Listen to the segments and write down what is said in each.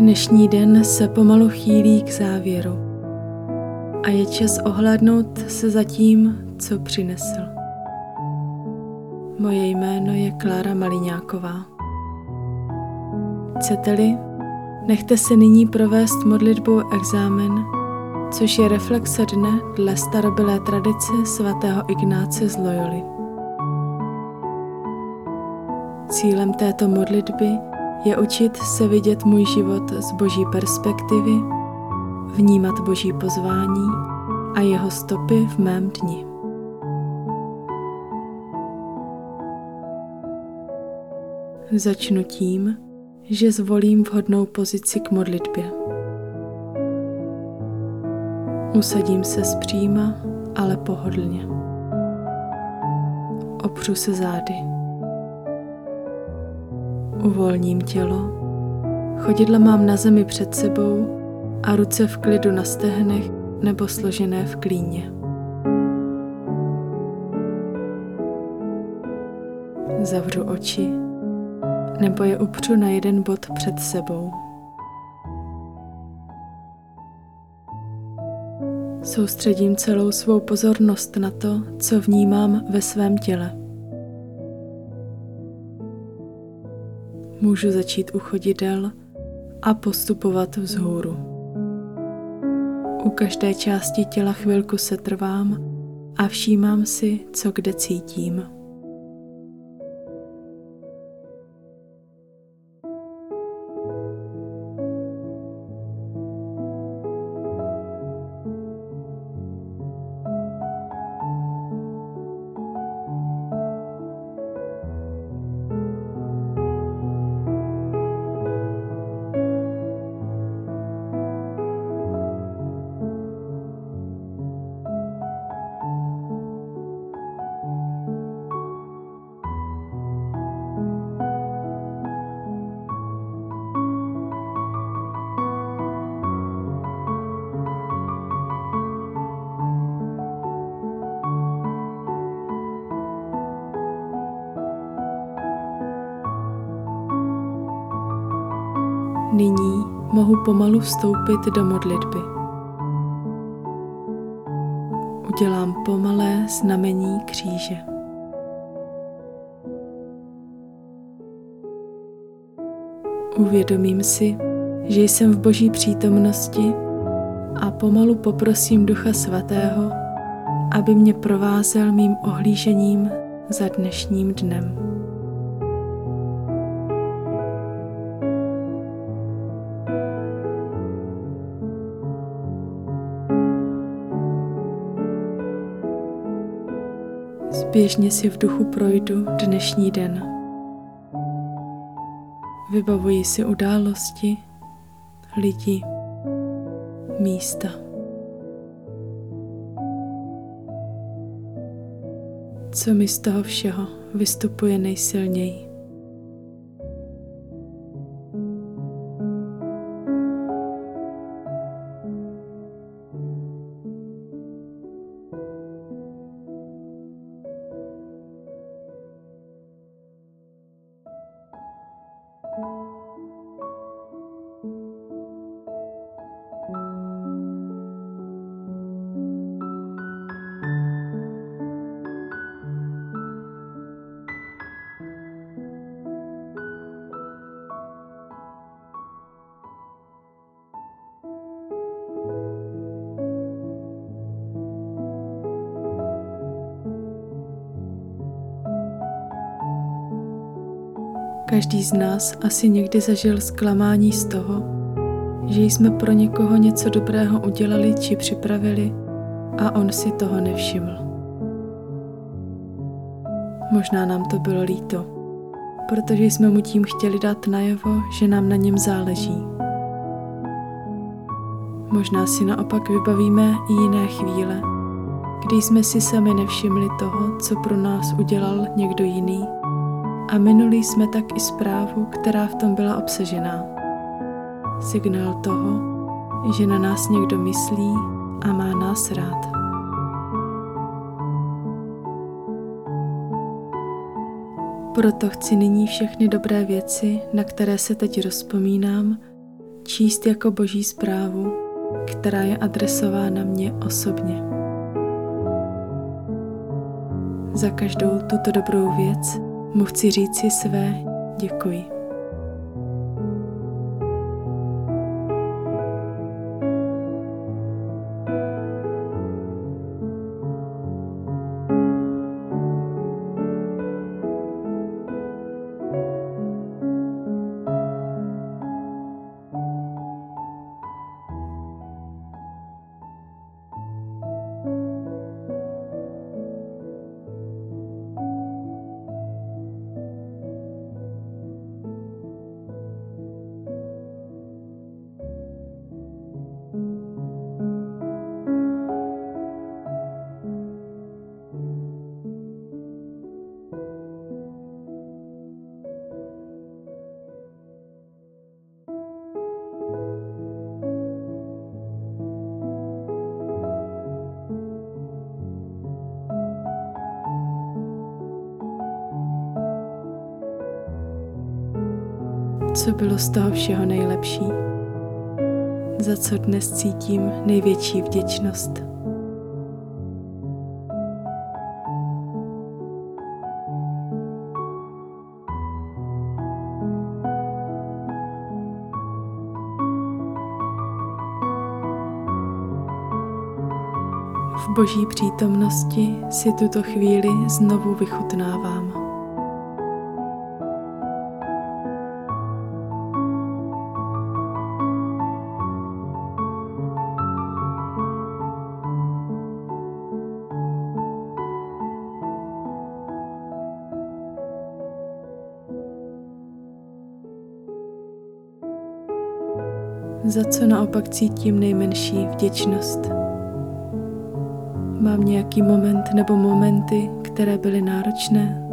Dnešní den se pomalu chýlí k závěru a je čas ohlédnout se za tím, co přinesl. Moje jméno je Klára Maliňáková. Chcete-li, nechte se nyní provést modlitbou exámen, což je reflexe dne dle starobilé tradice svatého Ignáce z Loyoli. Cílem této modlitby je učit se vidět můj život z boží perspektivy, vnímat boží pozvání a jeho stopy v mém dni. Začnu tím, že zvolím vhodnou pozici k modlitbě. Usadím se zpříma, ale pohodlně. Opřu se zády. Uvolním tělo. Chodidla mám na zemi před sebou a ruce v klidu na stehnech nebo složené v klíně. Zavřu oči nebo je upřu na jeden bod před sebou. Soustředím celou svou pozornost na to, co vnímám ve svém těle. Můžu začít u chodidel a postupovat vzhůru. U každé části těla chvilku se trvám a všímám si, co kde cítím. Nyní mohu pomalu vstoupit do modlitby. Udělám pomalé znamení kříže. Uvědomím si, že jsem v Boží přítomnosti a pomalu poprosím Ducha Svatého, aby mě provázel mým ohlížením za dnešním dnem. Zběžně si v duchu projdu dnešní den. Vybavuji si události, lidi, místa. Co mi z toho všeho vystupuje nejsilněji? Každý z nás asi někdy zažil zklamání z toho, že jsme pro někoho něco dobrého udělali či připravili a on si toho nevšiml. Možná nám to bylo líto, protože jsme mu tím chtěli dát najevo, že nám na něm záleží. Možná si naopak vybavíme i jiné chvíle, kdy jsme si sami nevšimli toho, co pro nás udělal někdo jiný a minuli jsme tak i zprávu, která v tom byla obsažená. Signál toho, že na nás někdo myslí a má nás rád. Proto chci nyní všechny dobré věci, na které se teď rozpomínám, číst jako boží zprávu, která je adresována mně osobně. Za každou tuto dobrou věc mu chci říci své děkuji. Co bylo z toho všeho nejlepší, za co dnes cítím největší vděčnost. V boží přítomnosti si tuto chvíli znovu vychutnávám. Za co naopak cítím nejmenší vděčnost. Mám nějaký moment nebo momenty, které byly náročné,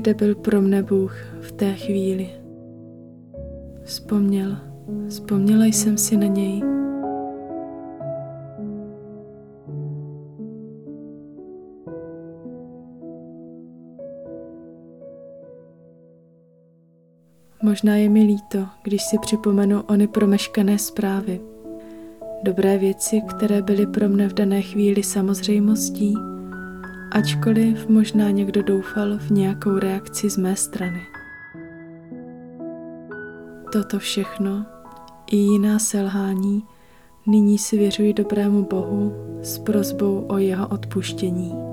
kde byl pro mne Bůh v té chvíli. Vzpomněl, vzpomněla jsem si na něj. Možná je mi líto, když si připomenu ony promeškané zprávy. Dobré věci, které byly pro mne v dané chvíli samozřejmostí, ačkoliv možná někdo doufal v nějakou reakci z mé strany. Toto všechno i jiná selhání nyní si věřuji dobrému Bohu s prozbou o jeho odpuštění.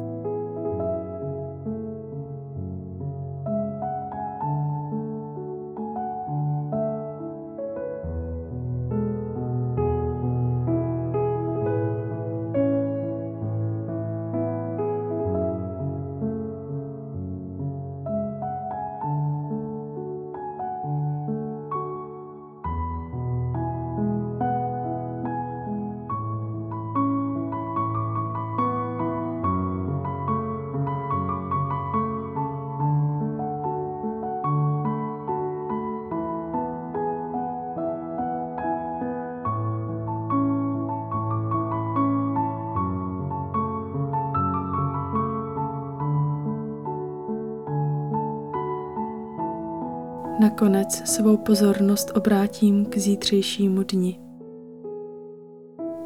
Nakonec svou pozornost obrátím k zítřejšímu dni.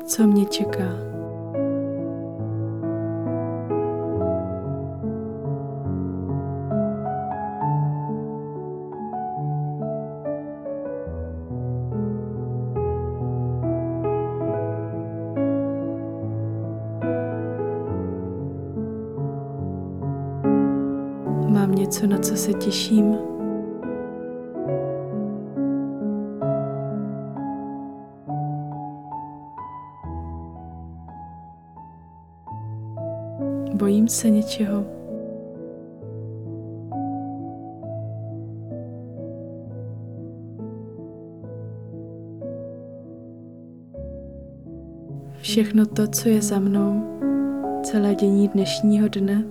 Co mě čeká? Mám něco, na co se těším? se něčeho. Všechno to, co je za mnou, celé dění dnešního dne,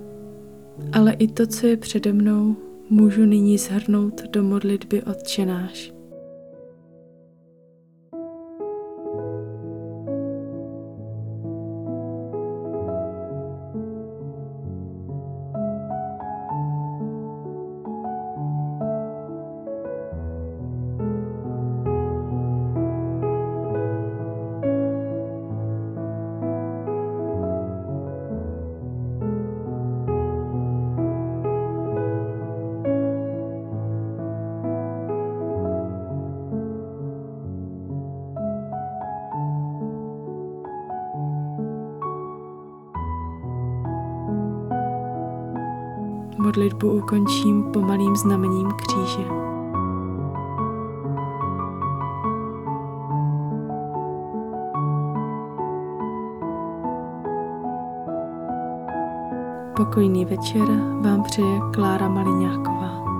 ale i to, co je přede mnou, můžu nyní zhrnout do modlitby Otčenáš. náš. modlitbu ukončím pomalým znamením kříže. Pokojný večer vám přeje Klára Maliňáková.